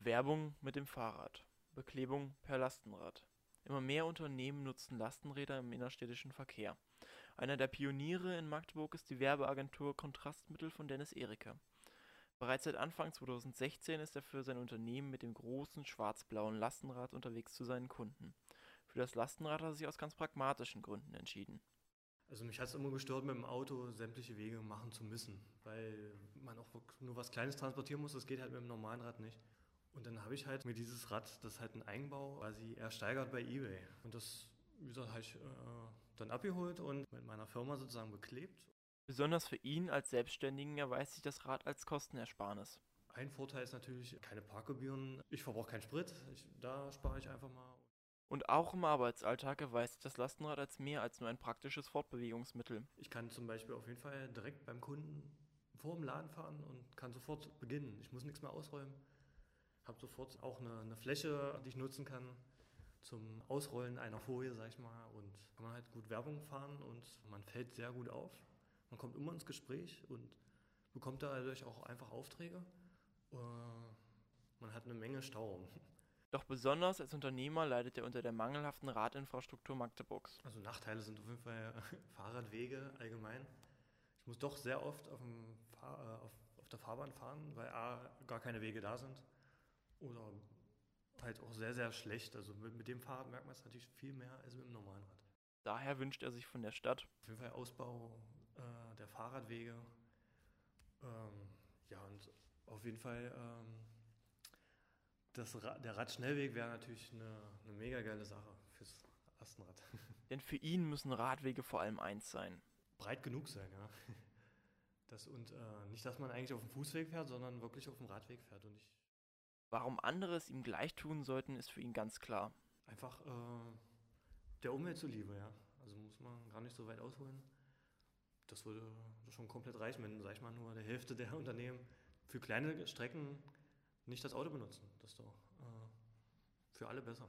Werbung mit dem Fahrrad. Beklebung per Lastenrad. Immer mehr Unternehmen nutzen Lastenräder im innerstädtischen Verkehr. Einer der Pioniere in Magdeburg ist die Werbeagentur Kontrastmittel von Dennis Ericke. Bereits seit Anfang 2016 ist er für sein Unternehmen mit dem großen schwarz-blauen Lastenrad unterwegs zu seinen Kunden. Für das Lastenrad hat er sich aus ganz pragmatischen Gründen entschieden. Also mich hat es immer gestört, mit dem Auto sämtliche Wege machen zu müssen, weil man auch nur was Kleines transportieren muss, das geht halt mit dem normalen Rad nicht. Und dann habe ich halt mir dieses Rad, das ist halt ein Eigenbau, quasi ersteigert bei Ebay. Und das, wie gesagt, habe ich äh, dann abgeholt und mit meiner Firma sozusagen beklebt. Besonders für ihn als Selbstständigen erweist sich das Rad als Kostenersparnis. Ein Vorteil ist natürlich keine Parkgebühren. Ich verbrauche keinen Sprit, ich, da spare ich einfach mal. Und auch im Arbeitsalltag erweist sich das Lastenrad als mehr als nur ein praktisches Fortbewegungsmittel. Ich kann zum Beispiel auf jeden Fall direkt beim Kunden vor dem Laden fahren und kann sofort beginnen. Ich muss nichts mehr ausräumen. Habe sofort auch eine, eine, Fläche, die ich nutzen kann zum Ausrollen einer Folie, sag ich mal. Und kann man halt gut Werbung fahren und man fällt sehr gut auf. Man kommt immer ins Gespräch und bekommt dadurch auch einfach Aufträge. Äh, man hat eine Menge Stau. Doch besonders als Unternehmer leidet er unter der mangelhaften Radinfrastruktur Magdeburgs. Also Nachteile sind auf jeden Fall Fahrradwege allgemein. Ich muss doch sehr oft auf, äh, auf, auf der Fahrbahn fahren, weil A, gar keine Wege da sind oder halt auch sehr, sehr schlecht. Also mit, mit dem Fahrrad merkt man es natürlich viel mehr als mit dem normalen Rad. Daher wünscht er sich von der Stadt auf jeden Fall Ausbau äh, der Fahrradwege. Ähm, ja, und auf jeden Fall ähm, das Ra der Radschnellweg wäre natürlich eine, eine mega geile Sache fürs Lastenrad. Denn für ihn müssen Radwege vor allem eins sein. Breit genug sein, ja. Das und äh, nicht, dass man eigentlich auf dem Fußweg fährt, sondern wirklich auf dem Radweg fährt. Und ich Warum andere es ihm gleich tun sollten, ist für ihn ganz klar. Einfach äh, der Umwelt zuliebe, ja. Also muss man gar nicht so weit ausholen. Das würde schon komplett reichen, wenn, sag ich mal, nur der Hälfte der Unternehmen für kleine Strecken nicht das Auto benutzen. Das ist doch äh, für alle besser.